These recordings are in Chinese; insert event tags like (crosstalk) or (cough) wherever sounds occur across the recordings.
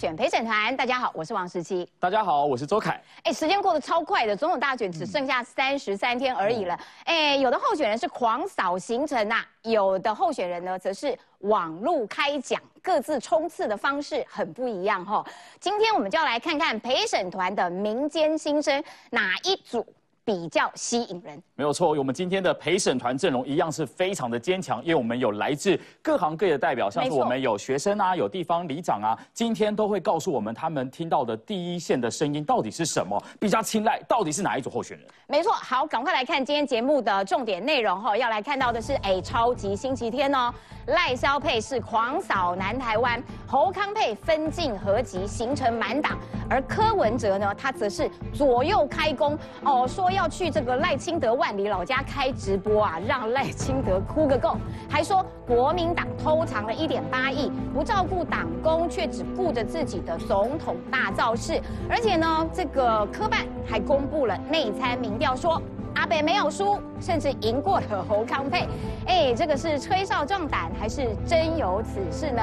选陪审团。大家好，我是王十七。大家好，我是周凯。哎，时间过得超快的，总统大选只剩下三十三天而已了。哎，有的候选人是狂扫行程呐，有的候选人呢则是网路开讲，各自冲刺的方式很不一样哈。今天我们就要来看看陪审团的民间心声，哪一组？比较吸引人，没有错。我们今天的陪审团阵容一样是非常的坚强，因为我们有来自各行各业的代表，像是我们有学生啊，有地方里长啊，今天都会告诉我们他们听到的第一线的声音到底是什么，比较青睐到底是哪一组候选人。没错，好，赶快来看今天节目的重点内容哈，要来看到的是哎，超级星期天哦，赖萧配是狂扫南台湾，侯康佩分进合集，形成满档，而柯文哲呢，他则是左右开弓哦，说要。要去这个赖清德万里老家开直播啊，让赖清德哭个够，还说国民党偷藏了一点八亿，不照顾党工，却只顾着自己的总统大造势。而且呢，这个科办还公布了内参民调，说阿北没有输，甚至赢过了侯康佩。哎，这个是吹哨壮胆，还是真有此事呢？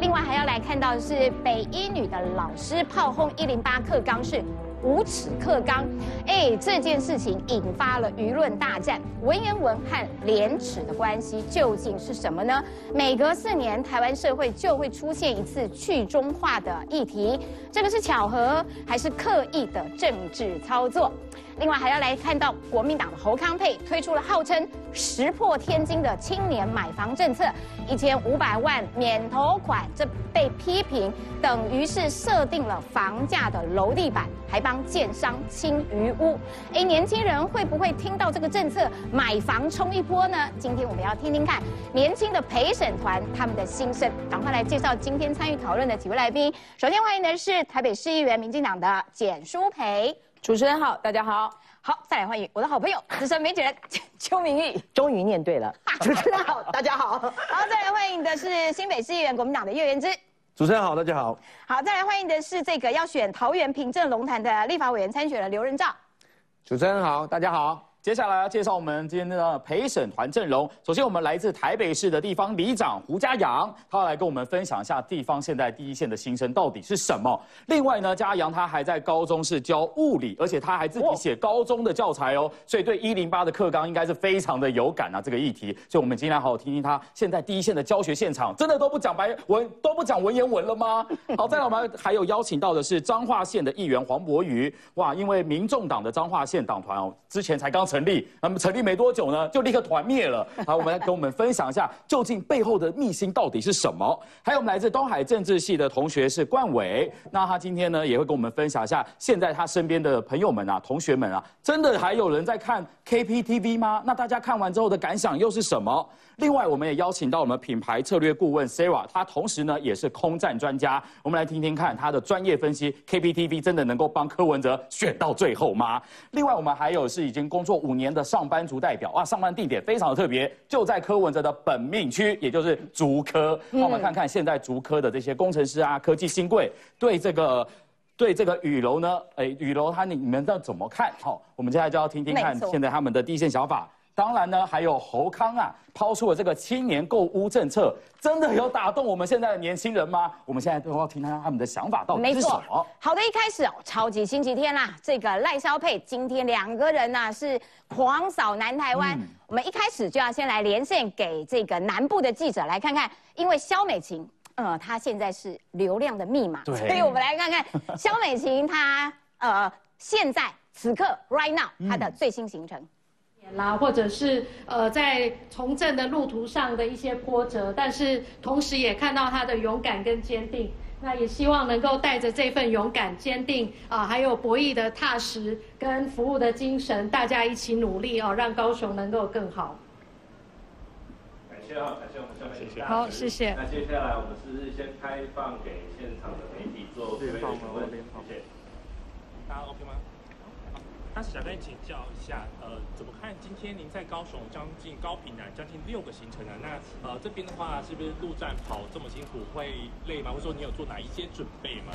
另外还要来看到的是北一女的老师炮轰一零八课纲是。无耻克刚，哎，这件事情引发了舆论大战。文言文和廉耻的关系究竟是什么呢？每隔四年，台湾社会就会出现一次去中化的议题，这个是巧合还是刻意的政治操作？另外还要来看到国民党的侯康佩推出了号称石破天惊的青年买房政策，一千五百万免头款，这被批评等于是设定了房价的楼地板，还帮建商清余屋。哎，年轻人会不会听到这个政策买房冲一波呢？今天我们要听听看年轻的陪审团他们的心声，赶快来介绍今天参与讨论的几位来宾。首先欢迎的是台北市议员民进党的简淑培。主持人好，大家好，好，再来欢迎我的好朋友资深媒体人 (laughs) 邱明玉，终于念对了。(laughs) 主持人好，大家好，(laughs) 好，再来欢迎的是新北市议员国民党的叶元之，主持人好，大家好，好，再来欢迎的是这个要选桃园平镇龙潭的立法委员参选人刘仁照，主持人好，大家好。接下来要介绍我们今天的陪审团阵容。首先，我们来自台北市的地方里长胡家阳，他要来跟我们分享一下地方现在第一线的心声到底是什么。另外呢，家阳他还在高中是教物理，而且他还自己写高中的教材哦，所以对一零八的课纲应该是非常的有感啊。这个议题，所以我们今天好好听听他现在第一线的教学现场，真的都不讲白文，都不讲文言文了吗？(laughs) 好，再来我们还有邀请到的是彰化县的议员黄博瑜，哇，因为民众党的彰化县党团哦，之前才刚成立，那么成立。没多久呢，就立刻团灭了。(laughs) 好，我们来跟我们分享一下，究竟背后的秘辛到底是什么？还有我们来自东海政治系的同学是冠伟，那他今天呢也会跟我们分享一下，现在他身边的朋友们啊、同学们啊，真的还有人在看 KPTV 吗？那大家看完之后的感想又是什么？另外，我们也邀请到我们品牌策略顾问 Sarah，她同时呢也是空战专家，我们来听听看她的专业分析，KPTV 真的能够帮柯文哲选到最后吗？另外，我们还有是已经工作五年的上班族代表啊，上班地点非常的特别，就在柯文哲的本命区，也就是竹科。那我们看看现在竹科的这些工程师啊，科技新贵对这个对这个雨楼呢，哎，雨楼他你你们要怎么看？好，我们接下来就要听听看现在他们的第一线想法。当然呢，还有侯康啊，抛出了这个青年购屋政策，真的有打动我们现在的年轻人吗？我们现在都要听听他们的想法到底是什么。好的，一开始哦，超级星期天啦，这个赖萧佩今天两个人呢是狂扫南台湾。我们一开始就要先来连线给这个南部的记者来看看，因为萧美琴，呃，她现在是流量的密码，所以我们来看看 (laughs) 萧美琴她呃现在此刻 right now 她的最新行程。啦，或者是呃，在从政的路途上的一些波折，但是同时也看到他的勇敢跟坚定。那也希望能够带着这份勇敢、坚定啊，还有博弈的踏实跟服务的精神，大家一起努力哦，让高雄能够更好。感谢啊，感谢我们下面谢谢。好，谢谢。那接下来我们是先开放给现场的媒体做提问，谢谢。大家 OK 吗？那想跟你请教一下，呃，怎么看今天您在高雄将近高平南将近六个行程啊？那呃这边的话，是不是陆战跑这么辛苦会累吗？或者说你有做哪一些准备吗？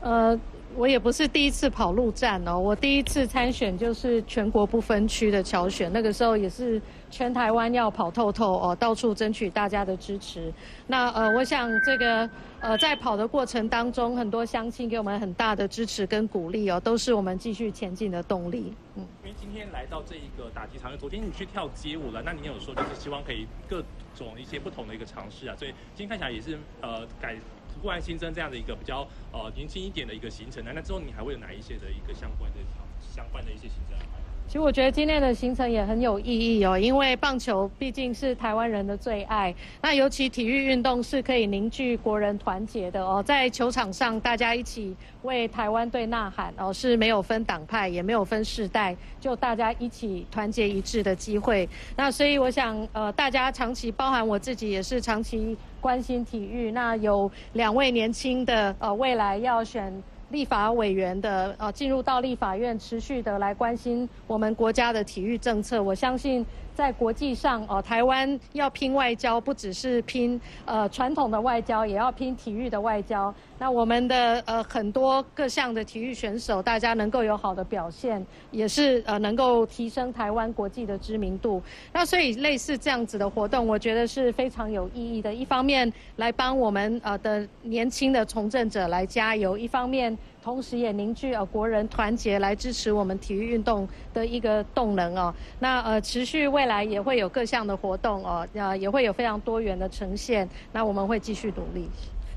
呃，我也不是第一次跑路战哦，我第一次参选就是全国不分区的侨选，那个时候也是全台湾要跑透透哦，到处争取大家的支持。那呃，我想这个呃，在跑的过程当中，很多乡亲给我们很大的支持跟鼓励哦，都是我们继续前进的动力。嗯，因为今天来到这一个打击场，昨天你去跳街舞了，那你有说就是希望可以各种一些不同的一个尝试啊，所以今天看起来也是呃改。突然新增这样的一个比较呃年轻一点的一个行程，那那之后你还会有哪一些的一个相关的相关的一些行程安排？其实我觉得今天的行程也很有意义哦，因为棒球毕竟是台湾人的最爱，那尤其体育运动是可以凝聚国人团结的哦，在球场上大家一起为台湾队呐喊哦，是没有分党派也没有分世代，就大家一起团结一致的机会。那所以我想呃，大家长期包含我自己也是长期关心体育，那有两位年轻的呃未来要选。立法委员的呃进入到立法院，持续的来关心我们国家的体育政策。我相信在国际上，哦，台湾要拼外交，不只是拼呃传统的外交，也要拼体育的外交。那我们的呃很多各项的体育选手，大家能够有好的表现，也是呃能够提升台湾国际的知名度。那所以类似这样子的活动，我觉得是非常有意义的。一方面来帮我们呃的年轻的从政者来加油，一方面同时也凝聚呃国人团结来支持我们体育运动的一个动能哦。那呃持续未来也会有各项的活动哦，呃也会有非常多元的呈现。那我们会继续努力。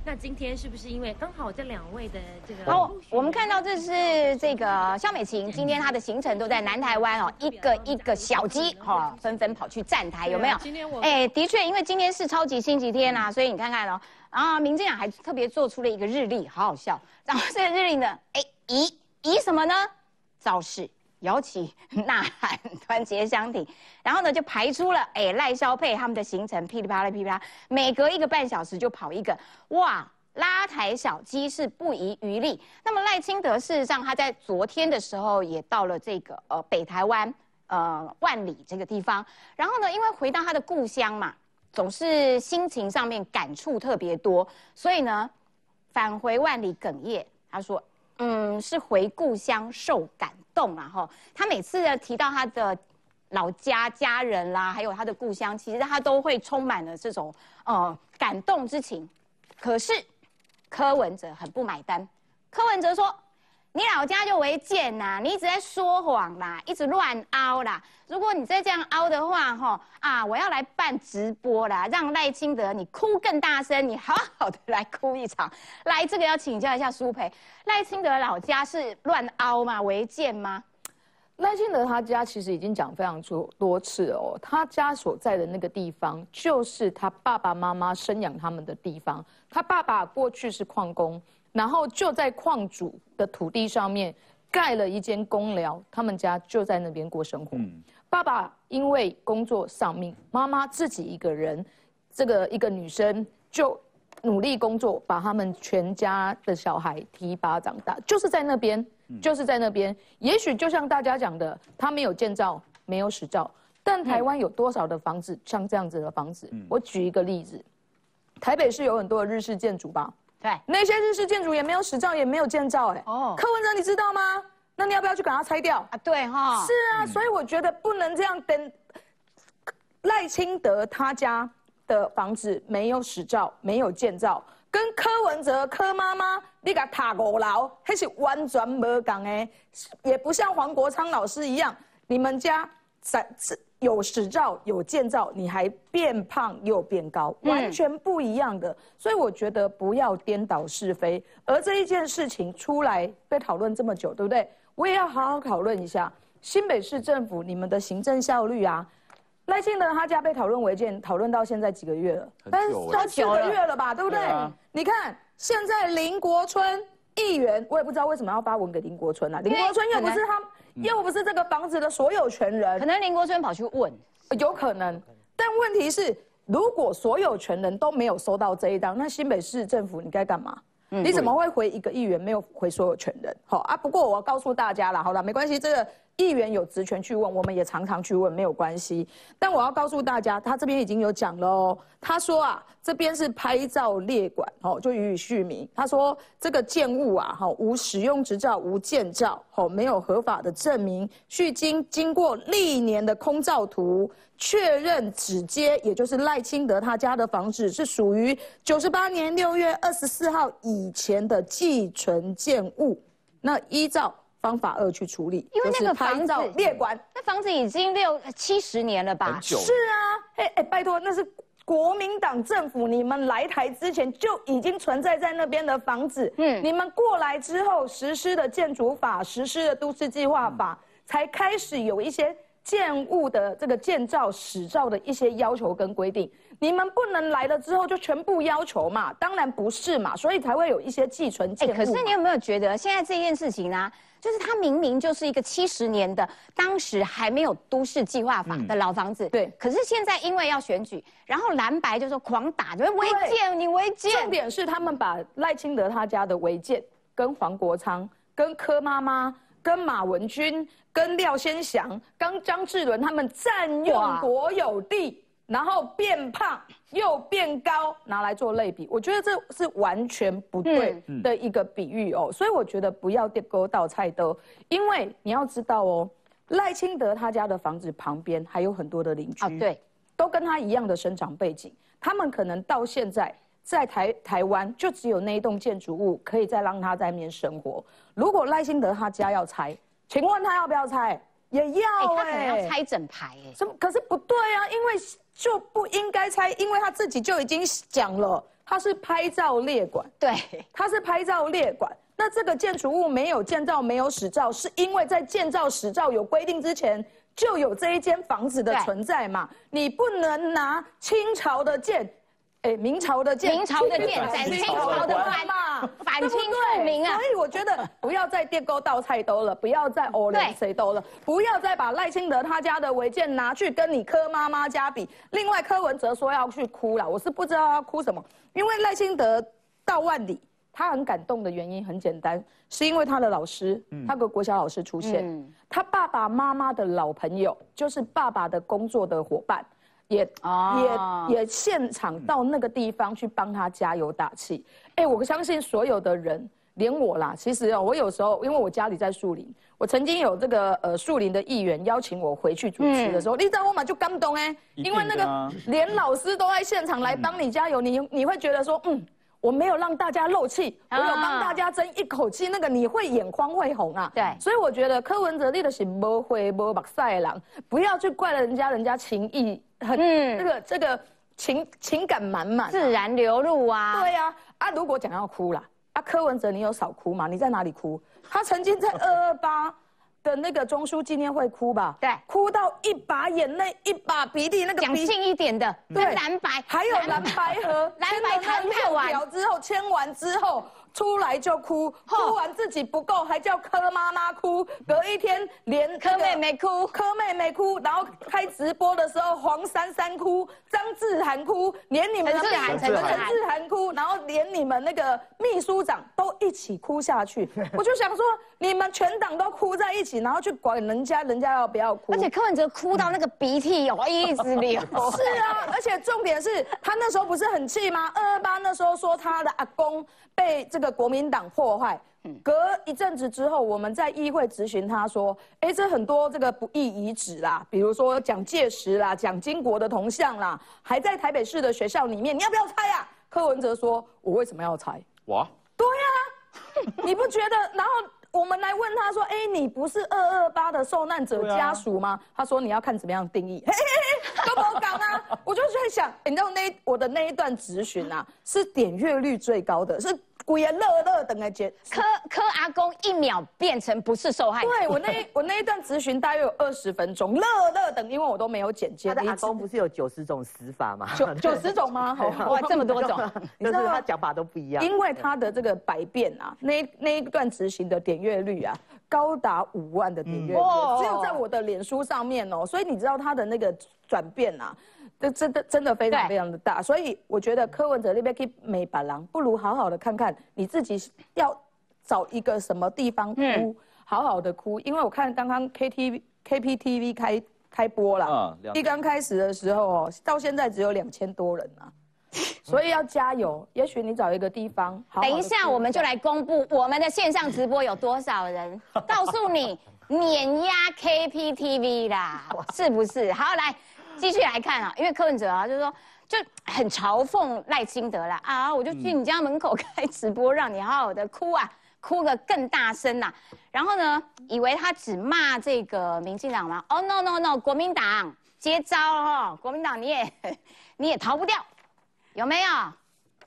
那今天是不是因为刚好这两位的这个？哦，我们看到这是这个肖美琴，今天她的行程都在南台湾哦，一个一个小鸡哈，纷纷跑去站台，有没有？今天我哎，的确，因为今天是超级星期天啊，所以你看看哦，啊，民进党还特别做出了一个日历，好好笑。然后这个日历呢，哎，以以什么呢？造势。摇旗呐喊，(laughs) 团结相挺，然后呢就排出了哎赖萧佩他们的行程，噼里啪啦噼里啪啦，每隔一个半小时就跑一个，哇，拉抬小鸡是不遗余力。那么赖清德事实上他在昨天的时候也到了这个呃北台湾呃万里这个地方，然后呢因为回到他的故乡嘛，总是心情上面感触特别多，所以呢返回万里哽咽，他说嗯是回故乡受感。动啊哈，他每次提到他的老家家人啦，还有他的故乡，其实他都会充满了这种呃感动之情。可是柯文哲很不买单，柯文哲说。你老家就违建呐！你一直在说谎啦，一直乱凹啦。如果你再这样凹的话，吼啊，我要来办直播啦，让赖清德你哭更大声，你好好的来哭一场。来，这个要请教一下苏培，赖清德老家是乱凹吗？违建吗？赖清德他家其实已经讲非常多多次哦，他家所在的那个地方就是他爸爸妈妈生养他们的地方，他爸爸过去是矿工。然后就在矿主的土地上面盖了一间公寮，他们家就在那边过生活。爸爸因为工作丧命，妈妈自己一个人，这个一个女生就努力工作，把他们全家的小孩提拔长大，就是在那边，就是在那边。也许就像大家讲的，他没有建造，没有实照，但台湾有多少的房子像这样子的房子？我举一个例子，台北市有很多的日式建筑吧。对，那些日式建筑也没有史照，也没有建造，哎，哦，柯文哲你知道吗？那你要不要去把它拆掉啊？对哈，是啊，所以我觉得不能这样等。赖清德他家的房子没有史照，没有建造，跟柯文哲柯妈妈你个塔五楼，那是完全无讲哎，也不像黄国昌老师一样，你们家在是。有实照有建造，你还变胖又变高，完全不一样的。所以我觉得不要颠倒是非。而这一件事情出来被讨论这么久，对不对？我也要好好讨论一下新北市政府你们的行政效率啊。赖清德他家被讨论违建，讨论到现在几个月了？很久了，几个月了吧？对不对？你看现在林国春议员，我也不知道为什么要发文给林国春啊。林国春又不是他。又不是这个房子的所有权人，可能林国春跑去问，有可能。但问题是，如果所有权人都没有收到这一张，那新北市政府你该干嘛？你怎么会回一个议员没有回所有权人？好啊，不过我告诉大家了，好了，没关系，这个议员有职权去问，我们也常常去问，没有关系。但我要告诉大家，他这边已经有讲了哦。他说啊，这边是拍照列管，哦，就予以续名。他说这个建物啊，哈，无使用执照，无建照，哦，没有合法的证明，续经经过历年的空照图确认，指接，也就是赖清德他家的房子是属于九十八年六月二十四号以前的寄存建物。那依照。方法二去处理，因为那个房子列管，那房子已经六七十年了吧？是啊，哎哎，拜托，那是国民党政府，你们来台之前就已经存在在那边的房子。嗯，你们过来之后实施的建筑法，实施的都市计划法，才开始有一些建物的这个建造、史造的一些要求跟规定。你们不能来了之后就全部要求嘛？当然不是嘛，所以才会有一些寄存建物。可是你有没有觉得现在这件事情呢？就是它明明就是一个七十年的，当时还没有都市计划法的老房子，对。可是现在因为要选举，然后蓝白就说狂打，就违建，你违建。重点是他们把赖清德他家的违建，跟黄国昌、跟柯妈妈、跟马文君、跟廖先祥、跟张志伦他们占用国有地。然后变胖又变高，拿来做类比，我觉得这是完全不对的一个比喻哦。所以我觉得不要跌沟到菜的，因为你要知道哦，赖清德他家的房子旁边还有很多的邻居，啊对，都跟他一样的生长背景，他们可能到现在在台台湾就只有那一栋建筑物可以再让他在那边生活。如果赖清德他家要拆，请问他要不要拆？也要哎，他可能要拆整排哎。什么？可是不对啊，因为。就不应该拆，因为他自己就已经讲了，他是拍照列管，对，他是拍照列管。那这个建筑物没有建造、没有使照，是因为在建造、使照有规定之前，就有这一间房子的存在嘛？你不能拿清朝的建。哎，明朝的建，明朝的建，清朝的反嘛，反清复明啊！所以我觉得不要再电沟倒菜兜了，不要再欧联谁兜了，不要再把赖清德他家的违建拿去跟你柯妈妈家比。另外，柯文哲说要去哭了，我是不知道要哭什么，因为赖清德到万里，他很感动的原因很简单，是因为他的老师，他个国小老师出现，他爸爸妈妈的老朋友，就是爸爸的工作的伙伴。也也也现场到那个地方去帮他加油打气。哎，我相信所有的人，连我啦。其实哦，我有时候因为我家里在树林，我曾经有这个呃树林的议员邀请我回去主持的时候，你知道我嘛就感动哎，因为那个连老师都在现场来帮你加油，你你会觉得说嗯。我没有让大家漏气，我有帮大家争一口气，那个你会眼眶会红啊。对，所以我觉得柯文哲立的是不会不把赛狼，不要去怪了人家，人家情意很，这个这个情情感满满，自然流露啊。对啊，啊，如果讲要哭了，啊，柯文哲你有少哭吗？你在哪里哭？他曾经在二二八。的那个中书纪念会哭吧，对，哭到一把眼泪一把鼻涕，那个讲近一点的，对，蓝白还有蓝白和蓝白谈判 (laughs) 完之后签完之后。出来就哭，哭完自己不够，还叫柯妈妈哭。隔一天连柯妹妹哭，柯妹妹哭，然后开直播的时候黄珊珊哭，张志涵哭，连你们陈志涵、陈志涵哭，然后连你们那个秘书长都一起哭下去。(laughs) 我就想说，你们全党都哭在一起，然后去管人家人家要不要哭。而且柯文哲哭到那个鼻涕哦一直流。(laughs) 是啊，而且重点是他那时候不是很气吗？二二八那时候说他的阿公被这。个国民党破坏，隔一阵子之后，我们在议会质询他说：“哎，这很多这个不义遗址啦，比如说蒋介石啦、蒋经国的铜像啦，还在台北市的学校里面，你要不要拆啊？”柯文哲说：“我为什么要拆？我，对呀，(laughs) 你不觉得？然后我们来问他说：‘哎，你不是二二八的受难者家属吗？’他说：‘你要看怎么样定义。’嘿嘿嘿，都不讲啊，(laughs) 我就在想，你知道那我的那一段质询啊，是点阅率最高的，是。古言乐乐等的节，柯柯阿公一秒变成不是受害者。对我那我那一段咨询大约有二十分钟，乐乐等，因为我都没有剪接。他的阿公不是有九十种死法吗？九九十种吗？(laughs) 哇，这么多种，(laughs) 你知道他讲法都不一样。因为他的这个百变啊，那那一段执行的点阅率啊，高达五万的点阅率，只有在我的脸书上面哦，所以你知道他的那个转变啊。这真的真的非常非常的大，所以我觉得柯文哲那边可以美板郎，不如好好的看看你自己要找一个什么地方哭，好好好的哭，因为我看刚刚 KTV KPTV 开开播了，嗯一刚开始的时候哦，到现在只有两千多人啊，(laughs) 所以要加油。也许你找一个地方，好好等一下，我们就来公布我们的线上直播有多少人，(laughs) 告诉你碾压 KPTV 啦，是不是？好，来继续来看啊，因为柯文哲啊，就是说就很嘲讽赖清德啦啊，我就去你家门口开直播，让你好好的哭啊，哭个更大声呐、然后呢，以为他只骂这个民进党吗？哦、no no no，国民党接招哦，国民党你也 (laughs) 你也逃不掉，有没有？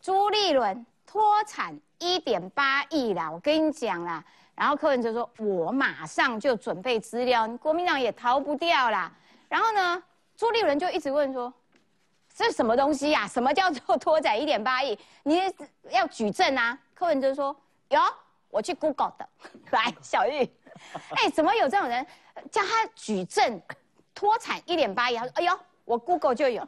朱立伦脱产一点八亿啦，我跟你讲啦。然后柯文哲说：“我马上就准备资料，国民党也逃不掉啦。”然后呢，朱立伦就一直问说：“这是什么东西呀、什么叫做脱产一点八亿？你要举证啊！”柯文哲说：“有，我去 Google 的。(laughs) ”来，小玉，哎，怎么有这种人叫他举证脱产一点八亿？他说：“哎呦，我 Google 就有。”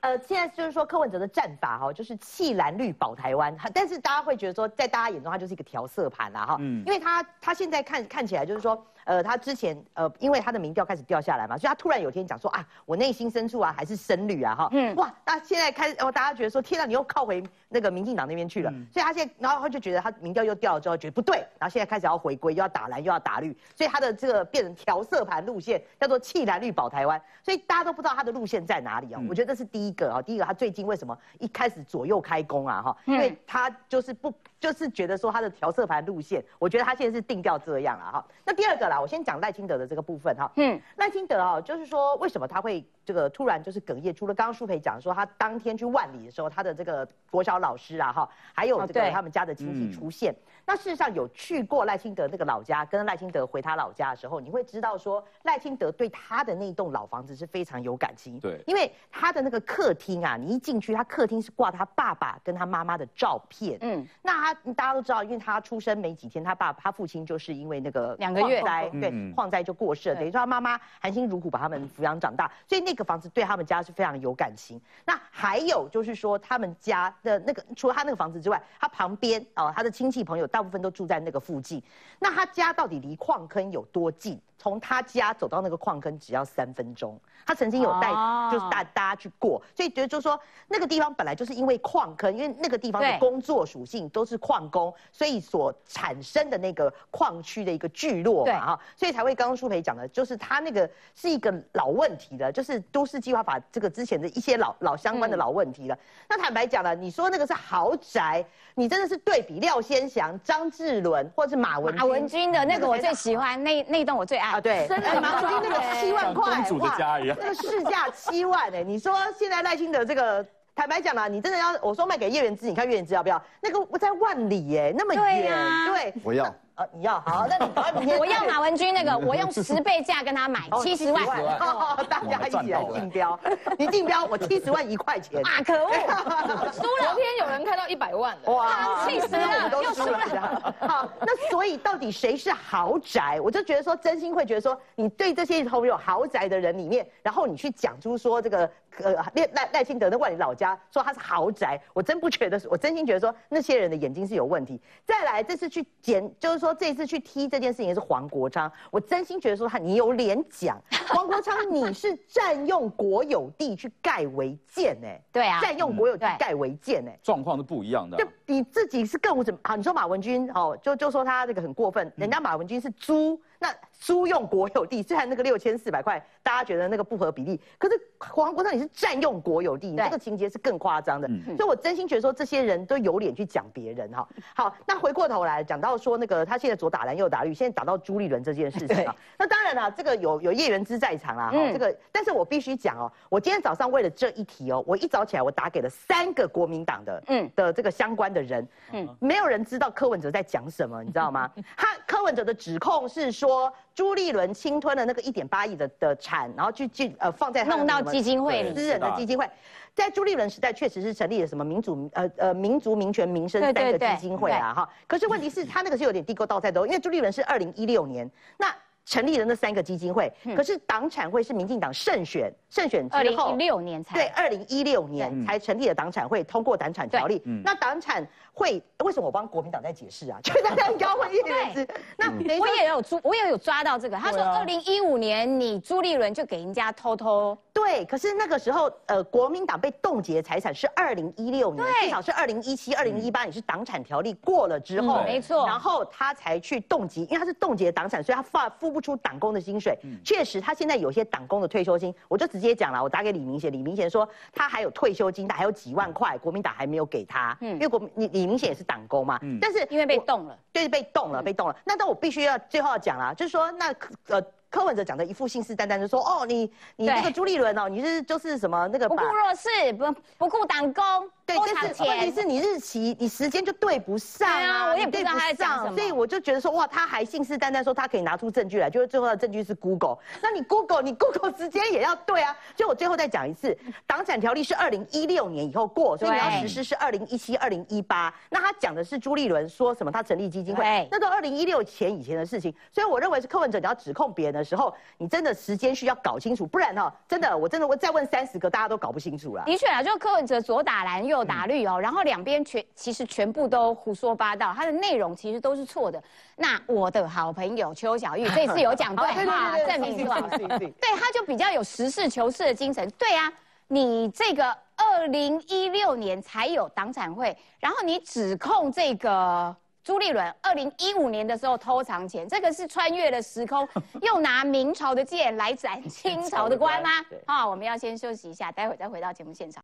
呃，现在就是说柯文哲的战法哈，就是弃蓝绿保台湾，哈但是大家会觉得说，在大家眼中他就是一个调色盘啦哈，嗯因为他他现在看看起来就是说，呃，他之前呃，因为他的民调开始掉下来嘛，所以他突然有一天讲说啊，我内心深处啊还是深绿啊哈，嗯哇，那现在开始哦，大家觉得说，天啊，你又靠回那个民进党那边去了，所以他现在，然后他就觉得他民调又掉了之后，觉得不对，然后现在开始要回归，又要打蓝又要打绿，所以他的这个变成调色盘路线，叫做弃蓝绿保台湾，所以大家都不知道他的路线在哪里哦。我觉得这是第一个啊、第一个他最近为什么一开始左右开弓啊哈，因为他就是不就是觉得说他的调色盘路线，我觉得他现在是定调这样了哈。那第二个啦，我先讲赖清德的这个部分哈，嗯，赖清德啊，就是说为什么他会这个突然就是哽咽？除了刚刚舒培讲说他当天去万里的时候，他的这个国小老师啊哈，还有这个他们家的亲戚嗯出现。那事实上有去过赖清德那个老家，跟赖清德回他老家的时候，你会知道说赖清德对他的那栋老房子是非常有感情。对因为他的那个客厅啊，你一进去，他客厅是挂他爸爸跟他妈妈的照片。嗯，那他大家都知道，因为他出生没几天，他爸他父亲就是因为那个两个月矿灾，对嗯，矿灾就过世了，等于说他妈妈含辛茹苦把他们抚养长大，所以那这个房子对他们家是非常有感情。那还有就是说，他们家的那个除了他那个房子之外，他旁边哦，他的亲戚朋友大部分都住在那个附近。那他家到底离矿坑有多近？从他家走到那个矿坑只要三分钟。他曾经有带哦就是带大家去过，所以觉得就是说那个地方本来就是因为矿坑，因为那个地方的工作属性都是矿工，所以所产生的那个矿区的一个聚落嘛哈，所以才会刚刚舒培讲的，就是他那个是一个老问题了，就是都市计划法这个之前的一些老老相关的嗯老问题了。那坦白讲了，你说那个是豪宅，你真的是对比廖先祥、张志伦或者是马文马文君的那个我最。喜欢，那那栋我最爱啊，对，真的哎马文君那个七万块，公主的家一样那个市价七万哎，你说现在赖清德这个。坦白讲啦，你真的要我说卖给叶元之，你看叶元之要不要？那个我在万里耶，那么远，呀对，我要。呃，你要好，那你赶快明天 (laughs) 我要马文君那个，我用十倍价跟他买哦七十万。哦大家一起来竞标，你竞标我七十万一块钱，啊，可恶！(laughs) 输了。昨天有人看到一百万的，哇，气死了又输输了。好，那所以到底谁是豪宅？我就觉得说，真心会觉得说，你对这些拥有豪宅的人里面，然后你去讲出说这个呃赖赖赖清德的万里老家说他是豪宅，我真不觉得，我真心觉得说那些人的眼睛是有问题。再来，这次去检，就是说这次去踢这件事情是黄国昌，我真心觉得说他你有脸讲，黄国昌你是占用国有地去盖违建哎、(laughs) 对啊，占用国有地盖违建哎、状况是不一样的啊就。你自己是更无怎好？你说马文君哦，就就说他这个很过分，人家马文君是租，那租用国有地，虽然那个六千四百块，大家觉得那个不合比例，可是黄国昌你是占用国有地，你这个情节是更夸张的。嗯。所以我真心觉得说这些人都有脸去讲别人哈。好，那回过头来讲到说那个他现在左打蓝右打绿，现在打到朱立伦这件事情啊，那当然了，这个有有叶元之在场啦，哈、嗯。这个，但是我必须讲哦，我今天早上为了这一题哦，我一早起来我打给了三个国民党的嗯。嗯的这个相关的人，嗯嗯，没有人知道柯文哲在讲什么，你知道吗？(laughs) 他柯文哲的指控是说朱立伦侵吞了那个一点八亿的的产，然后去去呃放在弄到基金会里。私人的基金会，在朱立伦时代确实是成立了什么民主呃呃民族民权民生三个基金会啊哈。可是问题是，(laughs) 他那个是有点地沟倒菜的哦，因为朱立伦是二零一六年，那成立了那三个基金会，可是党产会是民进党胜选，胜选之二零后一六年才。对，二零一六年才成立了党产会，通过党产条例。那党产会为什么我帮国民党在解释啊？(laughs) 就是大家很高会议人士。那我也有抓，我也有抓到这个。他说，二零一五年你朱立伦就给人家偷偷对，可是那个时候，呃，国民党被冻结财产是二零一六年，对至少是二零一七、二零一八，也是党产条例过了之后，嗯没错然后他才去冻结，因为他是冻结党产，所以他发付不出党工的薪水。确实，他现在有些党工的退休金，我就直接讲了，我打给李明贤，李明贤说他还有退休金，他还有几万块，国民党还没有给他，因为国民李李明显也是党工嘛，但是因为被我冻了。对，被动了，被动了。那但我必须要最后要讲啦，就是说，那呃，柯文哲讲的一副信誓旦旦，就说哦，你你对那个朱立伦哦，你是就是什么那个不顾弱势，不不顾党工，对，但是问题。是你日期你时间就对不上对啊我也对不知道他在讲上什么所以我就觉得说哇，他还信誓旦旦说他可以拿出证据来，就是最后的证据是 Google。那你 Google 你 Google 时间也要对啊。就我最后再讲一次，党产条例是二零一六年以后过，所以你要实施是二零一七、二零一八。那他讲的是朱立伦说什么他成立基金会对，那都二零一六前以前的事情。所以我认为是柯文哲你要指控别人的时候，你真的时间需要搞清楚，不然哈、真的我真的我再问三十个，大家都搞不清楚了。的确啊，就柯文哲左打蓝右打绿哦，然后两边全其实全部都胡说八道，它的内容其实都是错的。那我的好朋友邱小玉这次有讲 (laughs) 对话，证明是吧？是是是是对，他就比较有实事求是的精神。对啊，你这个二零一六年才有党产会，然后你指控这个。朱立伦二零一五年的时候偷藏钱，这个是穿越了时空，(laughs) 又拿明朝的剑来斩清朝的官吗 (laughs) 对？好，我们要先休息一下，待会再回到节目现场。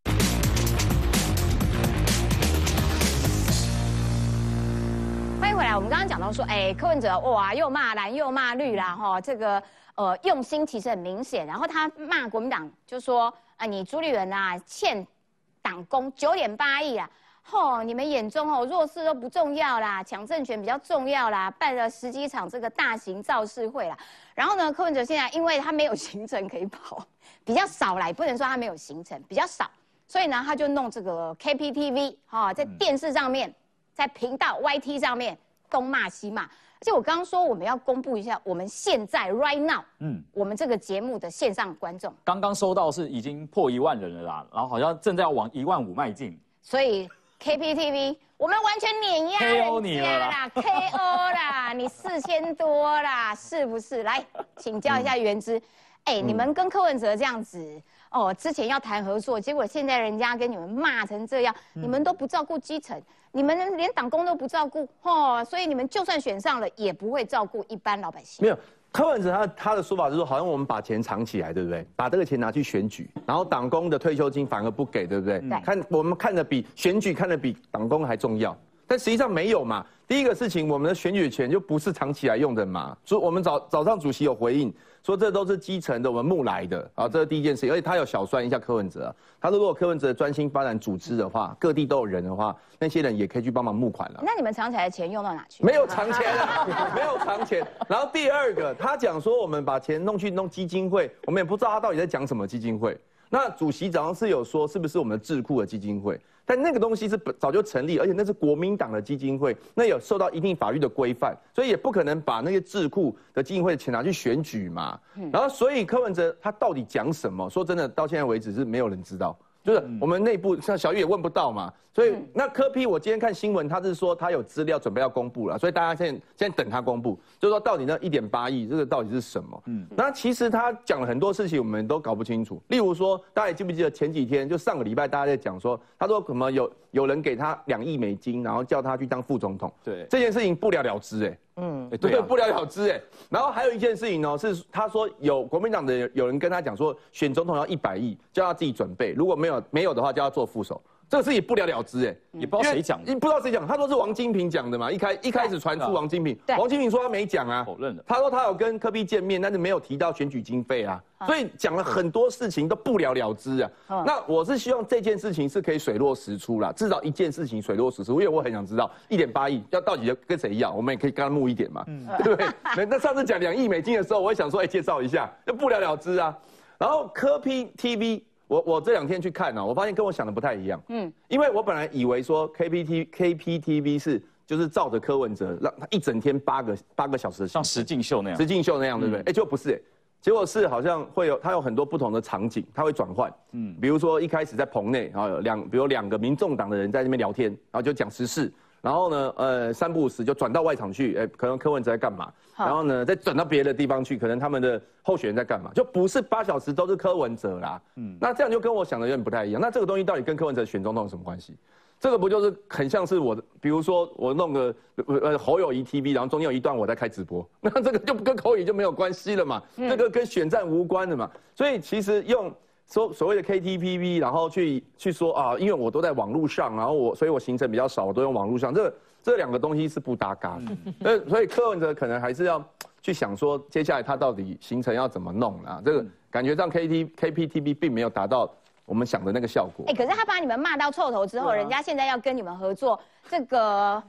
欢迎回来。我们刚刚讲到说，哎，柯文哲哇，又骂蓝又骂绿啦，哈，这个呃用心其实很明显。然后他骂国民党，就说啊，你朱立伦啊欠党工九点八亿啊，吼，你们眼中哦弱势都不重要啦，抢政权比较重要啦，办了十几场这个大型造势会啦。然后呢，柯文哲现在因为他没有行程可以跑，(laughs) 比较少来，不能说他没有行程，比较少，所以呢，他就弄这个 KPTV 哈、在电视上面。在频道 YT 上面东骂西骂，而且我刚刚说我们要公布一下我们现在 right now，嗯，我们这个节目的线上观众，刚刚收到是已经破一万人了啦，然后好像正在要往一万五迈进。所以 KPTV 我们完全碾压 KO 你人家了啦。啦，KO 啦，你四千多啦，是不是？来请教一下原之，哎、你们跟柯文哲这样子。哦，之前要谈合作，结果现在人家跟你们骂成这样，你们都不照顾基层，你们连党工都不照顾，哦，所以你们就算选上了，也不会照顾一般老百姓。没有，柯文哲他他的说法是说，好像我们把钱藏起来，对不对？把这个钱拿去选举，然后党工的退休金反而不给，对不对？对看我们看的比选举看的比党工还重要，但实际上没有嘛。第一个事情，我们的选举钱就不是藏起来用的嘛。所以我们早早上主席有回应说，这都是基层的，我们募来的啊，这是第一件事情。而且他有小算一下柯文哲啊，他说如果柯文哲专心发展组织的话，各地都有人的话，那些人也可以去帮忙募款了。那你们藏起来的钱用到哪去？没有藏钱啊，没有藏钱。然后第二个，他讲说我们把钱弄去弄基金会，我们也不知道他到底在讲什么基金会。那主席早上是有说，是不是我们的智库的基金会？但那个东西是本早就成立，而且那是国民党的基金会，那有受到一定法律的规范，所以也不可能把那些智库的基金会的钱拿去选举嘛。然后，所以柯文哲他到底讲什么？说真的，到现在为止是没有人知道。就是我们内部像小玉也问不到嘛，所以那柯批我今天看新闻，他是说他有资料准备要公布了，所以大家现在现在等他公布，就是说到底那一点八亿这个到底是什么？嗯，那其实他讲了很多事情，我们都搞不清楚。例如说，大家也记不记得前几天就上个礼拜大家在讲说，他说什么有有人给他两亿美金，然后叫他去当副总统，对。这件事情不了了之哎、嗯，哎对啊，不了了之哎。然后还有一件事情呢，是他说有国民党的有人跟他讲说，选总统要一百亿，叫他自己准备，如果没有没有的话，叫他做副手。这个事情不了了之哎，也不知道谁讲的。不知道谁讲，他说是王金平讲的嘛，一开一开始传出王金平，王金平说他没讲啊，否认了。他说他有跟科比见面，但是没有提到选举经费啊，所以讲了很多事情都不了了之啊。那我是希望这件事情是可以水落石出啦，至少一件事情水落石出，因为我很想知道一点八亿要到底要跟谁要，我们也可以跟他募一点嘛，对不对？那那上次讲两亿美金的时候，我也想说，哎，介绍一下，就不了了之啊。然后科 P TV，我我这两天去看呢、我发现跟我想的不太一样。嗯，因为我本来以为说 KPT KPTV 是就是照着柯文哲，让他一整天八个八个小时的，像实境秀那样实。境秀那样，对不对？嗯哎、就不是、哎，结果是好像会有，他有很多不同的场景，他会转换。嗯，比如说一开始在棚内，然后有两，比如两个民众党的人在那边聊天，然后就讲时事，然后呢，呃，三不五时就转到外场去，哎、可能柯文哲在干嘛？然后呢，再转到别的地方去，可能他们的候选人在干嘛？就不是八小时都是柯文哲啦。嗯，那这样就跟我想的有点不太一样。那这个东西到底跟柯文哲选总统有什么关系？这个不就是很像是我的，比如说我弄个呃呃侯友谊 TV，然后中间有一段我在开直播，(laughs) 那这个就跟口语就没有关系了嘛，这个跟选战无关的嘛。所以其实用所所谓的 KTPV，然后去去说啊，因为我都在网络上，然后我所以我行程比较少，我都用网络上，这这两个东西是不搭嘎的。(laughs) 呃，所以柯文哲可能还是要去想说，接下来他到底行程要怎么弄啊？这个感觉上 KT KPTV 并没有达到我们想的那个效果哎、。可是他把你们骂到臭头之后，啊人家现在要跟你们合作，这个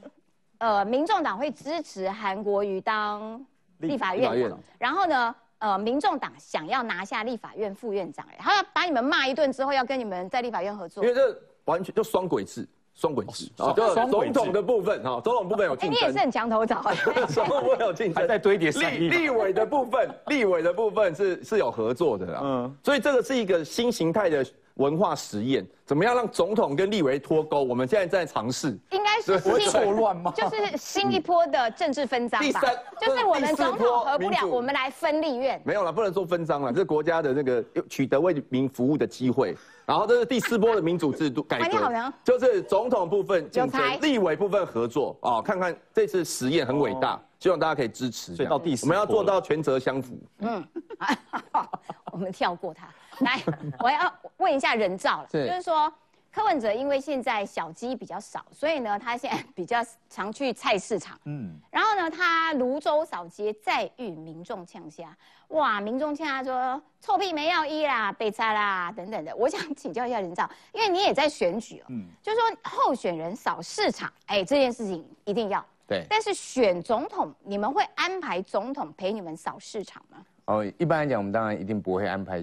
呃，民众党会支持韩国瑜当立法院长立法院，然后呢，呃，民众党想要拿下立法院副院长，哎，他要把你们骂一顿之后，要跟你们在立法院合作因。为这完全就双轨制，双轨制哦啊，就总统的部分哈，总统部分有哎、竞争你也是，很墙头草哎。(laughs) 总统部分有竞争，(laughs) 还在堆叠立立委的部分，立委的部分是是有合作的啦，嗯嗯，所以这个是一个新形态的文化实验，怎么样让总统跟立委脱钩？我们现在在尝试。应该是不错乱吗？就是新一波的政治分赃吧第三，就是我们总统合不了，我们来分立院。没有了，不能说分赃了，这是国家的那个取得为民服务的机会。然后这是第四波的民主制度改哇你好就是总统部分竞争，立委部分合作啊、看看这次实验很伟大，希望大家可以支持。所以到第四我们要做到权责相符。嗯 (laughs) 我们跳过它。(laughs) 来，我要问一下人造了，是就是说柯文哲因为现在小鸡比较少，所以呢，他现在比较常去菜市场。嗯，然后呢，他泸州扫街再遇民众呛虾，哇，民众呛他说臭屁没药医啦，被拆啦等等的。我想请教一下人造，因为你也在选举哦，嗯就是说候选人扫市场，哎，这件事情一定要。对，但是选总统，你们会安排总统陪你们扫市场吗？哦，一般来讲，我们当然一定不会安排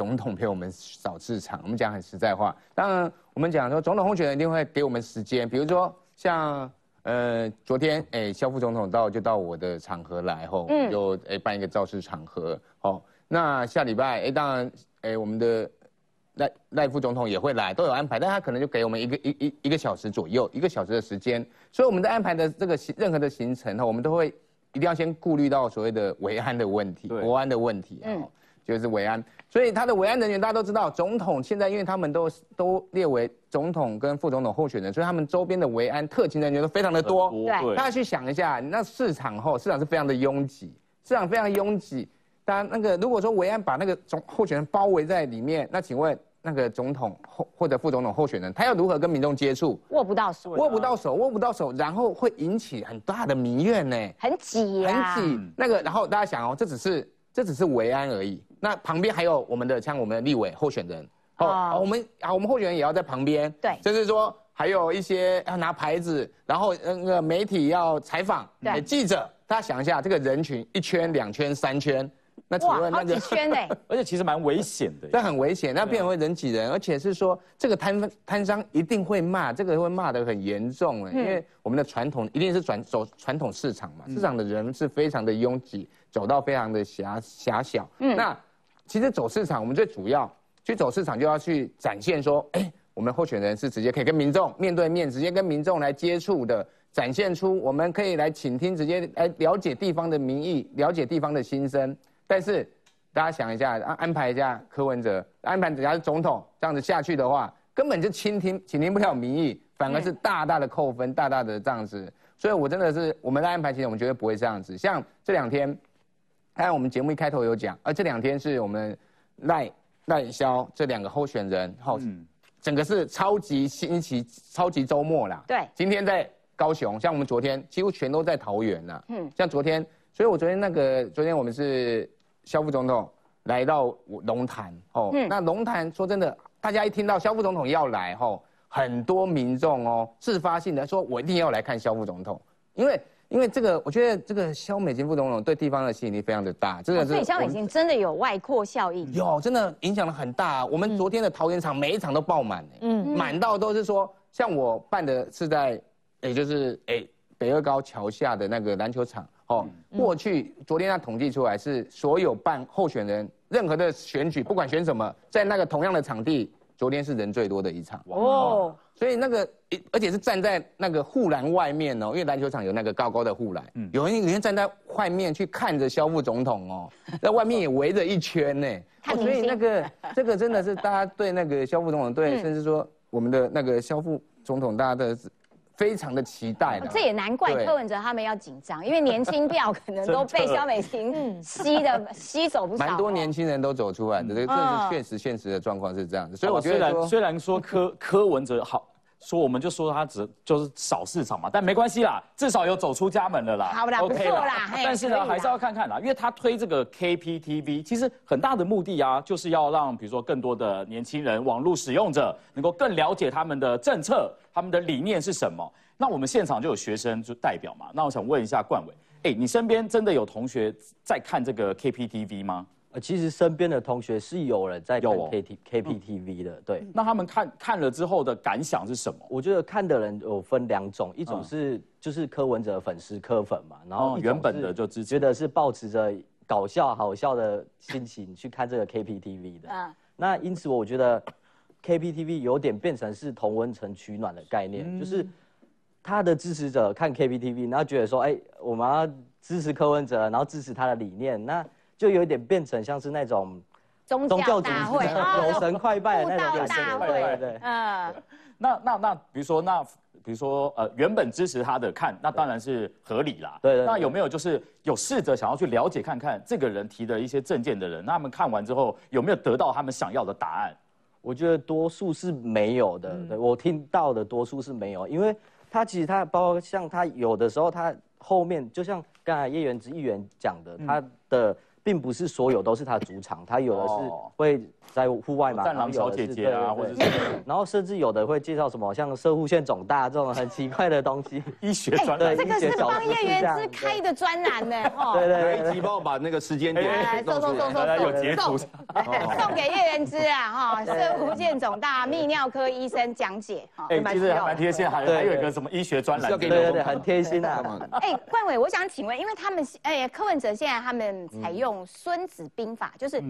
总统陪我们扫市场。我们讲很实在话，当然我们讲说总统候选人一定会给我们时间，比如说像呃昨天哎肖副总统到就到我的场合来吼，嗯就哎办一个造势场合哦。那下礼拜哎当然哎我们的赖赖副总统也会来，都有安排，但他可能就给我们一个一一一个小时左右，一个小时的时间，所以我们在安排的这个行任何的行程呢，我们都会一定要先顾虑到所谓的维安的问题、对国安的问题啊、嗯就是维安。所以他的维安人员大家都知道，总统现在因为他们都都列为总统跟副总统候选人，所以他们周边的维安特勤人员都非常的多。对大家去想一下，那市场后市场是非常的拥挤，市场非常拥挤。当然，那个如果说维安把那个总候选人包围在里面，那请问那个总统或或者副总统候选人，他要如何跟民众接触？握不到手，握不到手，握不到手，然后会引起很大的民怨呢，很挤呀、很挤。那个，然后大家想哦，这只是这只是维安而已，那旁边还有我们的像我们的立委候选人。哦，哦我们啊我们候选人也要在旁边，对。就是说还有一些要拿牌子，然后呃那个媒体要采访，记者，大家想一下这个人群一圈两圈三圈，那请问那个。(laughs) 而且其实蛮危险的。这很危险，那变成会人挤人，而且是说这个摊摊商一定会骂，这个会骂得很严重哎，因为我们的传统一定是转走传统市场嘛，市场的人是非常的拥挤，走到非常的狭狭小。嗯那其实走市场，我们最主要去走市场就要去展现说，哎，我们候选人是直接可以跟民众面对面，直接跟民众来接触的。展现出我们可以来倾听，直接来了解地方的民意，了解地方的心声。但是大家想一下，安安排一下柯文哲，安排人家是总统，这样子下去的话，根本就倾听倾听不了民意，反而是大大的扣分，大大的这样子。所以我真的是我们的安排，其实我们绝对不会这样子。像这两天，当然我们节目一开头有讲，而这两天是我们赖赖萧这两个候选人，好、嗯整个是超级星期、超级周末啦。对今天在高雄，像我们昨天几乎全都在桃园啦。嗯嗯，像昨天，所以我昨天那个，昨天我们是萧副总统来到龙潭哦。嗯那龙潭说真的，大家一听到肖副总统要来哦，很多民众哦自发性的说，我一定要来看肖副总统，因为因为这个，我觉得这个肖美琴副总统对地方的吸引力非常的大，这个哦是我们所以萧美琴真的有外扩效应。有，真的影响了很大。我们昨天的桃园场每一场都爆满、嗯，满到都是说，像我办的是在，也就是哎北二高桥下的那个篮球场哦。过去昨天他统计出来是所有办候选人任何的选举，不管选什么，在那个同样的场地，昨天是人最多的一场。哦，所以那个而且是站在那个护栏外面哦，因为篮球场有那个高高的护栏，嗯有人有人站在外面去看着肖副总统哦，在外面也围着一圈呢。哦所以那个这个真的是大家对那个肖副总统对，甚至说我们的那个肖副总统，大家的非常的期待的。这也难怪柯文哲他们要紧张，因为年轻票可能 (laughs) 都被萧美琴吸的 (laughs) 吸走不少。蛮多年轻人都走出来的，这这是确实现实的状况是这样子。所以我觉得虽然说柯柯文哲好。说我们就说他只就是少市场嘛，但没关系啦，至少有走出家门了啦。好啦，不错啦。但是呢，还是要看看啦，因为他推这个 KPTV，其实很大的目的啊，就是要让比如说更多的年轻人、网络使用者能够更了解他们的政策、他们的理念是什么。那我们现场就有学生就代表嘛，那我想问一下冠伟，哎，你身边真的有同学在看这个 KPTV 吗？呃，其实身边的同学是有人在看 K T K P T V 的，对。那他们看看了之后的感想是什么？我觉得看的人有分两种，一种是就是柯文哲粉丝柯粉嘛，然后原本的就觉得是抱持着搞笑好笑的心情去看这个 K P T V 的。嗯。那因此我觉得 K P T V 有点变成是同温层取暖的概念，就是他的支持者看 K P T V，然后觉得说，哎，我们要支持柯文哲，然后支持他的理念，那。就有点变成像是那种宗教大会、有神快拜的那种大会，对嗯，那那那，比如说那比如说呃，原本支持他的看，那当然是合理啦。对对。那有没有就是有试着想要去了解看看这个人提的一些证件的人，那他们看完之后有没有得到他们想要的答案？我觉得多数是没有的。对我听到的多数是没有，因为他其实他包括像他有的时候他后面就像刚才叶元之议员讲的，他的。并不是所有都是他主场，他有的是会在户外嘛，战狼小姐姐啊，或者是，(laughs) 然后甚至有的会介绍什么像射护线肿大这种很奇怪的东西，(laughs) 医学专栏，这个是帮叶元之开的专栏呢，对 (laughs) 对对，一帮我把那个时间点送送送送。送送送给叶元之啊哈，射护线肿大泌尿科医生讲解，哎，其实蛮贴心，还还有一个什么医学专栏，对对对，很贴心啊。哎，冠伟，我想请问，因为他们哎柯文哲现在他们采用。用孙子兵法，就是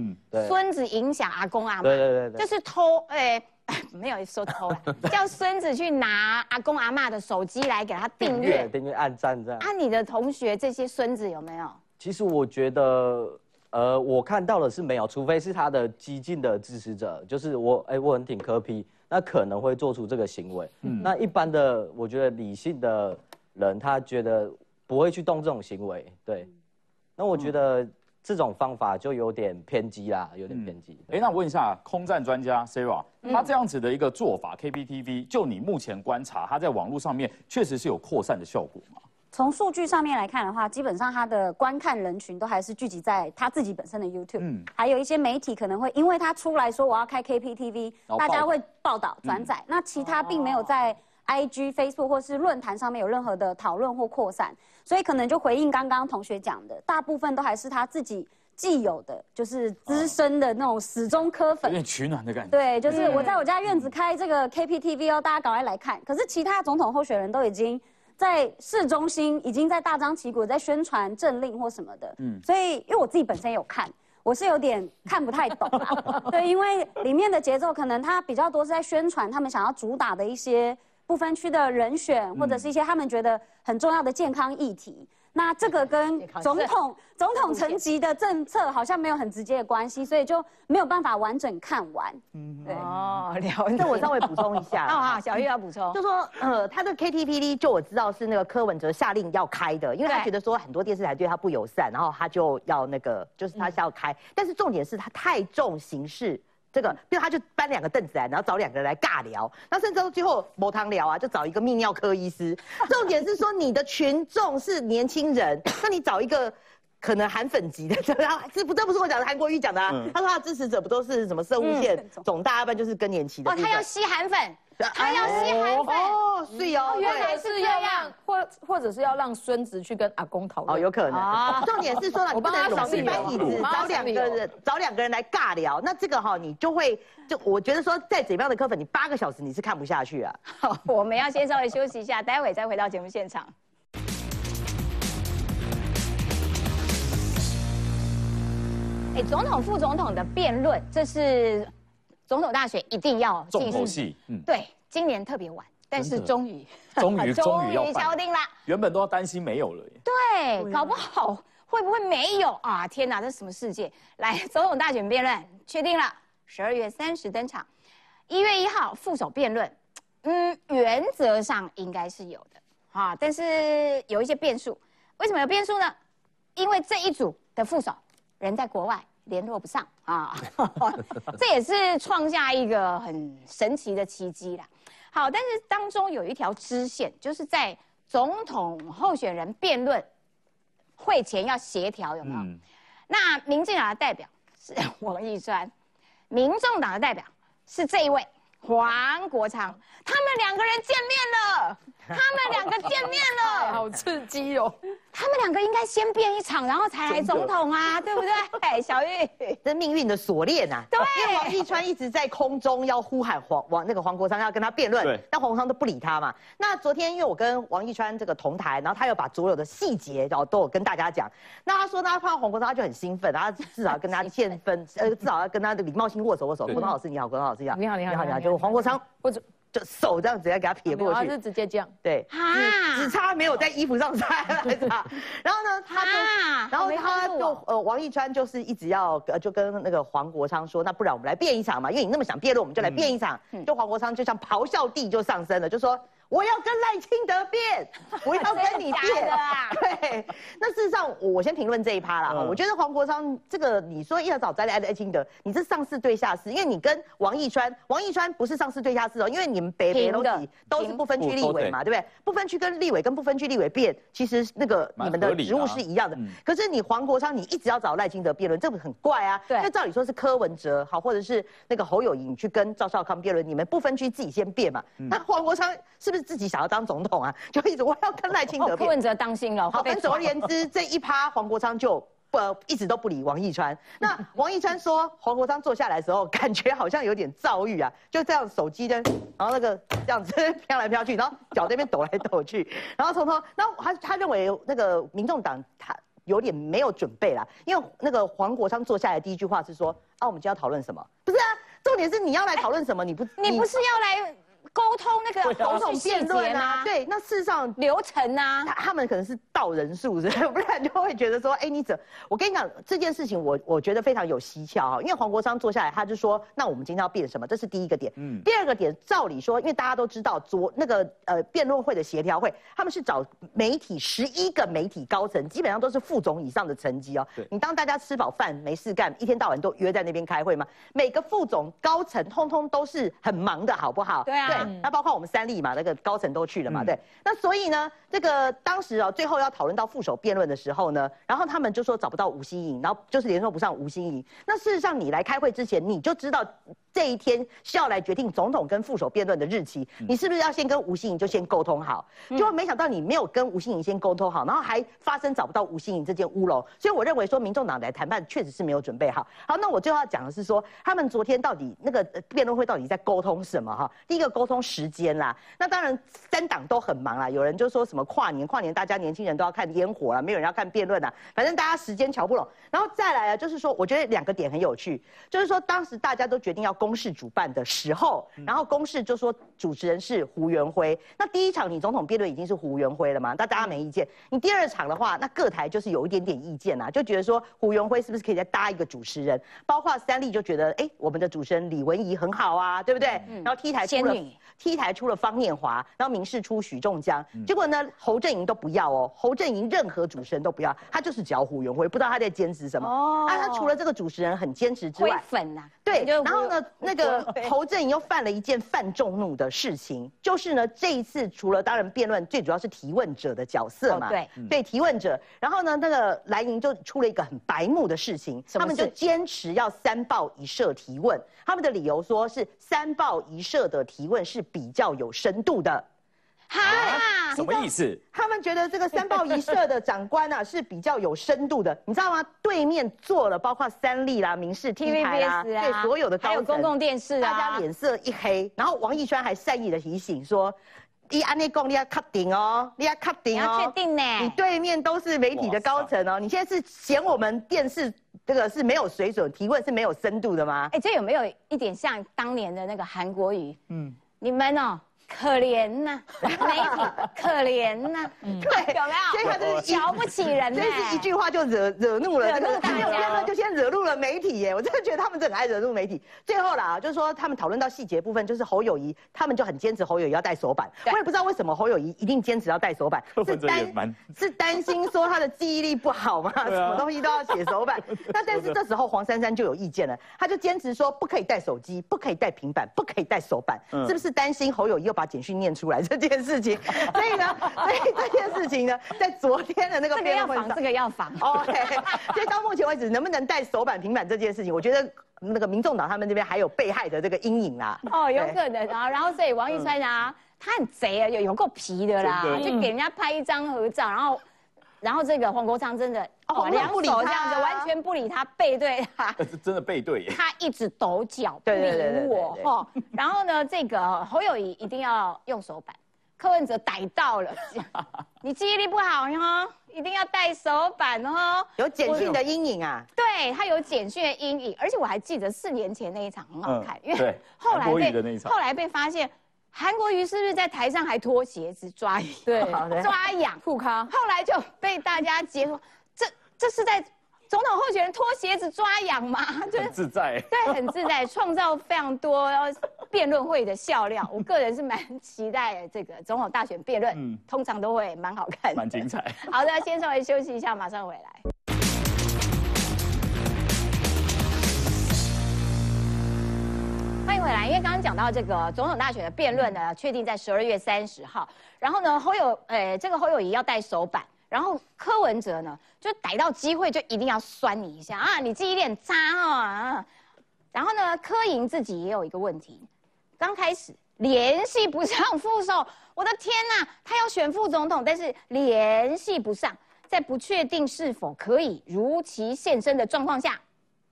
孙子影响阿公阿妈，对对对，就是偷，哎，(laughs) 没有说偷了，(laughs) 叫孙子去拿阿公阿妈的手机来给他订阅，订阅按赞这样。啊，你的同学这些孙子有没有？其实我觉得，呃，我看到的是没有，除非是他的激进的支持者，就是我，哎，我很挺柯批，那可能会做出这个行为。嗯，那一般的，我觉得理性的人，他觉得不会去动这种行为。对，那我觉得。这种方法就有点偏激啦，有点偏激。哎，那我问一下空战专家 Sarah，他这样子的一个做法，KPTV，就你目前观察，他在网络上面确实是有扩散的效果吗？从数据上面来看的话，基本上他的观看人群都还是聚集在他自己本身的 YouTube，嗯，还有一些媒体可能会因为他出来说我要开 KPTV，大家会报道转载，那其他并没有在 IG、Facebook 或是论坛上面有任何的讨论或扩散。所以可能就回应刚刚同学讲的，大部分都还是他自己既有的，就是资深的那种死忠科粉，有点取暖的感觉。对，就是我在我家院子开这个 KPTV 哦，大家赶快来看。可是其他总统候选人都已经在市中心，已经在大张旗鼓在宣传政令或什么的。嗯，所以因为我自己本身有看，我是有点看不太懂啊。(laughs) 对，因为里面的节奏可能他比较多是在宣传他们想要主打的一些。不分区的人选，或者是一些他们觉得很重要的健康议题，那这个跟总统 (laughs) 总统层级的政策好像没有很直接的关系，所以就没有办法完整看完。嗯，对哦，了解。我稍微补充一下。(laughs) 哦，好，小玉要补充，就说呃，他的 KTPD 就我知道是那个柯文哲下令要开的，因为他觉得说很多电视台对他不友善，然后他就要那个，就是他要开，但是重点是他太重形式。这个，比如他就搬两个凳子来，然后找两个人来尬聊，那甚至到最后某堂聊啊，就找一个泌尿科医师。(laughs) 重点是说你的群众是年轻人，那你找一个可能韩粉级的，(laughs) 这不这不是我讲的，韩国瑜讲的啊。他说他支持者不都是什么生物线总大，要不然就是更年期的。哦，他要吸韩粉。他要吸韩哦是哦原来是要让或或者是要让孙子去跟阿公讨论。哦有可能。(laughs) 重点是说了你帮他找一把椅子找两个人找两个人来尬聊那这个哈你就会就我觉得说在怎样的科粉你八个小时你是看不下去啊。(laughs) 我们要先稍微休息一下待会再回到节目现场。哎总统副总统的辩论这是总统大选一定要重头戏。嗯，对，今年特别晚，但是终于，终于，(laughs) 终于要敲定了。原本都要担心没有了耶。对，搞不好会不会没有啊？天哪，这什么世界？来，总统大选辩论确定了，十二月三十登场，一月一号副手辩论。嗯，原则上应该是有的，啊，但是有一些变数。为什么有变数呢？因为这一组的副手人在国外联络不上啊，(laughs) 这也是创下一个很神奇的奇迹啦。好，但是当中有一条支线，就是在总统候选人辩论会前要协调，有没有？那民进党的代表是王义川，民众党的代表是这一位。黄国昌，他们两个人见面了，他们两个见面了，(laughs) 好刺激哦！他们两个应该先变一场，然后才来总统啊，对不对？(laughs) 哎，小玉，这命运的锁链呐。对，因为王一川一直在空中要呼喊黄王那个黄国昌要跟他辩论，但黄国昌都不理他嘛。那昨天因为我跟王一川这个同台，然后他又把所有的细节然后都有跟大家讲。那他说他看到黄国昌他就很兴奋，然后至少跟他见分，呃，至少要跟他的礼貌性握手握手。国昌老师你好，国昌老师你好，你好你好你好，就黄国昌或者。就手这样直接给他撇过去，他是直接这样，对，只只差没有在衣服上擦来擦。然后呢，他就，然后他就呃，王一川就是一直要呃，就跟那个黄国昌说，那不然我们来变一场嘛，因为你那么想辩论，我们就来变一场。就黄国昌就像咆哮帝就上升了，就说。我要跟赖清德辩，(laughs) 我要跟你辩啊！(laughs) 对，那事实上，我先评论这一趴啦。我觉得黄国昌这个，你说要找再来赖清德，你是上市对下市，因为你跟王义川，王义川不是上市对下市哦，因为你们北北都都是不分区立委嘛，对不对？不分区跟立委跟不分区立委辩，其实那个你们的职务是一样的。可是你黄国昌，你一直要找赖清德辩论，这个很怪啊。对，那照理说是柯文哲好，或者是那个侯友谊去跟赵少康辩论，你们不分区自己先辩嘛。那黄国昌是不是？自己想要当总统啊，(laughs) 就一直我要跟赖清德。柯文哲当心了。好，总而言之，(laughs) 这一趴黄国昌就不一直都不理王义川。那王义川说，(laughs) 黄国昌坐下来的时候，感觉好像有点躁郁啊，就这样手机呢，然后那个这样子飘来飘去，然后脚这边抖来抖去，然后从头，然后他他认为那个民众党他有点没有准备啦，因为那个黄国昌坐下来第一句话是说啊，我们今天要讨论什么？不是啊，重点是你要来讨论什么？你不你不是要来？沟通那个总统辩论啊，对，那事实上流程啊，他他们可能是到人数，(laughs) 不然就会觉得说，哎，你怎？我跟你讲这件事情，我我觉得非常有蹊跷哈，因为黄国昌坐下来，他就说，那我们今天要辩什么？这是第一个点。嗯。第二个点，照理说，因为大家都知道，昨那个呃辩论会的协调会，他们是找媒体十一个媒体高层，基本上都是副总以上的层级哦。对。你当大家吃饱饭没事干，一天到晚都约在那边开会吗？每个副总高层通通都是很忙的，好不好？对啊。那包括我们三立嘛，那个高层都去了嘛，对。那所以呢，这个当时哦，最后要讨论到副手辩论的时候呢，然后他们就说找不到吴欣颖，然后就是联络不上吴欣颖。那事实上，你来开会之前，你就知道这一天是要来决定总统跟副手辩论的日期，你是不是要先跟吴欣颖就先沟通好？就没想到你没有跟吴欣颖先沟通好，然后还发生找不到吴欣颖这件乌龙。所以我认为说，民众党来谈判确实是没有准备好。好，那我最后要讲的是说，他们昨天到底那个辩论会到底在沟通什么？哈，第一个沟通时间啦。那当然三党都很忙啦，有人就说什么跨年，跨年大家年轻人都要看烟火啦，没有人要看辩论啦，反正大家时间瞧不拢。然后再来啊，就是说我觉得两个点很有趣，就是说当时大家都决定要公示主办的时候，然后公示就说主持人是胡元辉。那第一场你总统辩论已经是胡元辉了嘛？那大家没意见。你第二场的话，那各台就是有一点点意见啊，就觉得说胡元辉是不是可以再搭一个主持人？包括三立就觉得，哎，我们的主持人李文怡很好啊，对不对？然后 T 台出了 T 台出了方念华，然后民事出许仲江，结果呢侯振营都不要哦，侯振营任何主持人都不要，他就是只要胡元辉，不知道他在坚持什么。哦，啊，他除了这个主持人很坚持之外，粉呐，对，然后呢，那个侯振营又犯了一件犯众怒的事情，就是呢这一次除了当然辩论，最主要是提问者的角色嘛，对，对，提问者，然后呢那个蓝营就出了一个很白目的事情，他们就坚持要三报一社提问，他们的理由说是三报一社的提问是比较有深度的。哈，什么意思？他们觉得这个三报一社的长官啊是比较有深度的，你知道吗？对面坐了包括三立啦、民视、TVB 啦，对所有的高还有公共电视啊，大家脸色一黑。然后王艺川还善意的提醒说：“你安内公，你要确定哦，你要确定哦，要确定呢。你对面都是媒体的高层哦，你现在是嫌我们电视。”这个是没有水准，提问是没有深度的吗？哎，这有没有一点像当年的那个韩国语？嗯，你们哦。可怜呐，媒体可怜呐，对，有没有？所以他就是瞧不起人，这是一句话就惹惹怒了这个大家，就先惹怒了媒体耶！我真的觉得他们很爱惹怒媒体。最后啦，就是说他们讨论到细节部分，就是侯友谊他们就很坚持侯友谊要带手板。我也不知道为什么侯友谊一定坚持要带手板，(laughs) 是担是担心说他的记忆力不好吗？(laughs) 什么东西都要写手板。(laughs) 那但是这时候黄珊珊就有意见了，她就坚持说不可以带手机，不可以带平板，不可以带手板，是不是担心侯友谊又把？把简讯念出来这件事情，所以呢，所以这件事情呢，在昨天的那个这个要防，这个要防。OK，所以到目前为止，能不能带手板、平板这件事情，我觉得那个民众党他们这边还有被害的这个阴影啦。哦，有可能啊。然后所以王一川啊，他很贼啊，有有够皮的啦，就给人家拍一张合照，然后。然后这个黄国昌真的哦，两手这样子完全不理他，背对他，是真的背对。他一直抖脚不理我哈。然后呢，这个侯友谊一定要用手板，柯文哲逮到了，(laughs) 你记忆力不好哟，一定要带手板哦。有简讯的阴影啊？对他有简讯的阴影，而且我还记得四年前那一场很好看，因为后来被后来被发现。韩国瑜是不是在台上还脱鞋子抓对 (laughs) 抓痒护康？后来就被大家截说，这这是在总统候选人脱鞋子抓痒吗？(laughs) 就很自在，(laughs) 对，很自在，创造非常多辩论会的笑料。我个人是蛮期待这个总统大选辩论，通常都会蛮好看，蛮精彩。好的，先稍微休息一下，马上回来。回来，因为刚刚讲到这个总统大选的辩论呢，确定在十二月三十号。然后呢，侯友，诶，这个侯友谊要带手板，然后柯文哲呢，就逮到机会就一定要酸你一下啊，你自己脸渣啊。然后呢，柯莹自己也有一个问题，刚开始联系不上副手，我的天呐，他要选副总统，但是联系不上，在不确定是否可以如期现身的状况下。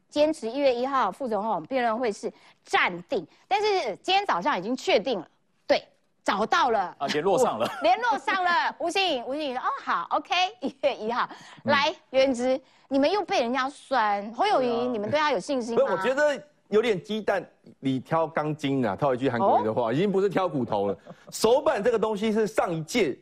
坚持一月一号副总统辩论会是暂定，但是今天早上已经确定了，对，找到了啊，联络上了，(laughs) 联络上了。吴欣颖，吴欣颖说：“哦，好，OK，一月一号来。”原之，你们又被人家酸，侯友谊，你们对他有信心吗？我觉得有点鸡蛋里挑钢筋啊，套一句韩国语的话，已经不是挑骨头了。手板这个东西是上一届。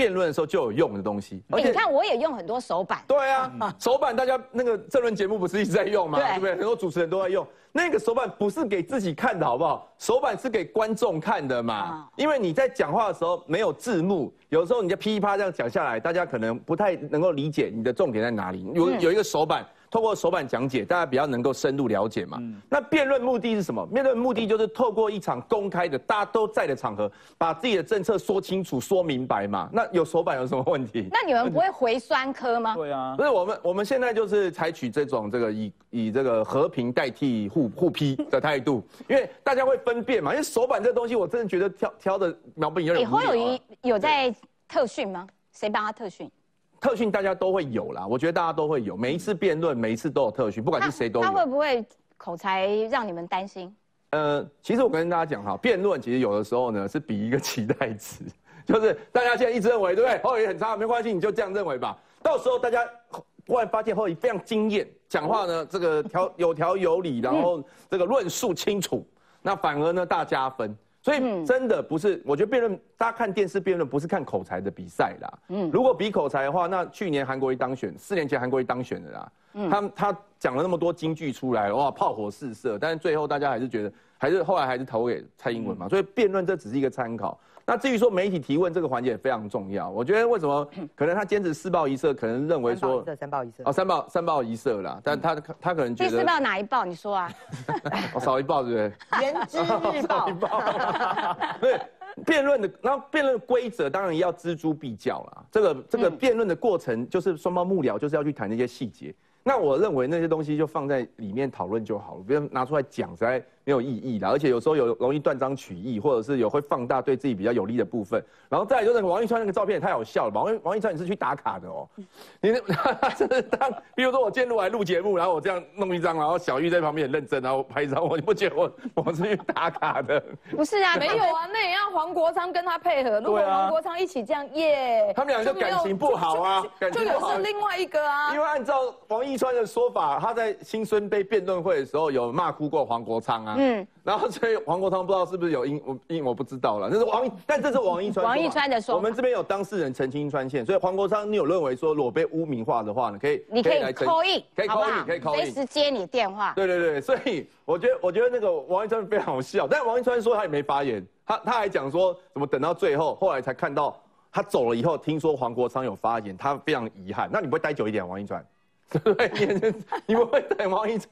辩论的时候就有用的东西，而且你看我也用很多手板。对啊，(laughs) 手板大家那个政论节目不是一直在用吗？对不对？很多主持人都在用那个手板，不是给自己看的好不好？手板是给观众看的嘛。因为你在讲话的时候没有字幕，有时候你就噼里啪这样讲下来，大家可能不太能够理解你的重点在哪里。有有一个手板。透过手板讲解，大家比较能够深入了解嘛。那辩论目的是什么？辩论目的就是透过一场公开的、大家都在的场合，把自己的政策说清楚、说明白嘛。那有手板有什么问题？那你们不会回酸科吗？对啊，不是我们，我们现在就是采取这种这个以以这个和平代替互互批的态度，(laughs) 因为大家会分辨嘛。因为手板这东西，我真的觉得挑挑的苗不有点。侯友谊有在特训吗？谁帮他特训？特训大家都会有啦，我觉得大家都会有，每一次辩论，每一次都有特训，不管是谁都有。他会不会口才让你们担心？呃，其实我跟大家讲哈，辩论其实有的时候呢是比一个期待值，(laughs) 就是大家现在一直认为对不对？后语很差，没关系，你就这样认为吧。到时候大家忽然发现后语非常惊艳，讲话呢这个条有条有理，然后这个论述清楚，那反而呢大加分。所以真的不是，我觉得辩论，大家看电视辩论不是看口才的比赛啦。嗯，如果比口才的话，那去年韩国瑜当选，四年前韩国瑜当选的啦。嗯，他他讲了那么多金句出来，哇，炮火四射，但是最后大家还是觉得，还是后来还是投给蔡英文嘛。所以辩论这只是一个参考。那至于说媒体提问这个环节也非常重要，我觉得为什么可能他坚持四报一社，可能认为说三报一社哦三报三报一社啦，但他他可能觉得第四报哪一报？你说啊？我 (laughs) 少一报对不对？原知日报。(laughs) 对，辩论的，然后辩论规则当然要锱铢必较啦。这个这个辩论的过程就是双方幕僚就是要去谈那些细节。那我认为那些东西就放在里面讨论就好了，不要拿出来讲，实在没没有意义的，而且有时候有容易断章取义，或者是有会放大对自己比较有利的部分。然后再来就是王一川那个照片也太好笑了，王王一川你是去打卡的哦，你真的 (laughs) 当，比如说我今天录来录节目，然后我这样弄一张，然后小玉在旁边很认真，然后拍一张，我你不觉得我 (laughs) 我是去打卡的？不是啊，没有啊，那也要黄国昌跟他配合，如果黄国昌一起这样耶，他们两个感情不好啊，感情不好是另外一个啊。因为按照王一川的说法，他在新孙杯辩论会的时候有骂哭过黄国昌啊，嗯，然后所以黄国昌不知道是不是有因我因我不知道了，那是王，但这是王一川王一川的说，我们这边有当事人澄清川线，所以黄国昌，你有认为说裸被污名化的话呢，可以你可以扣印，可以扣印，可以扣印，随时接你电话。对对对，所以我觉得我觉得那个王一川非常好笑，但王一川说他也没发言，他他还讲说怎么等到最后，后来才看到他走了以后，听说黄国昌有发言，他非常遗憾。那你不会待久一点，王一川？(laughs) 对？你你不会等王一川？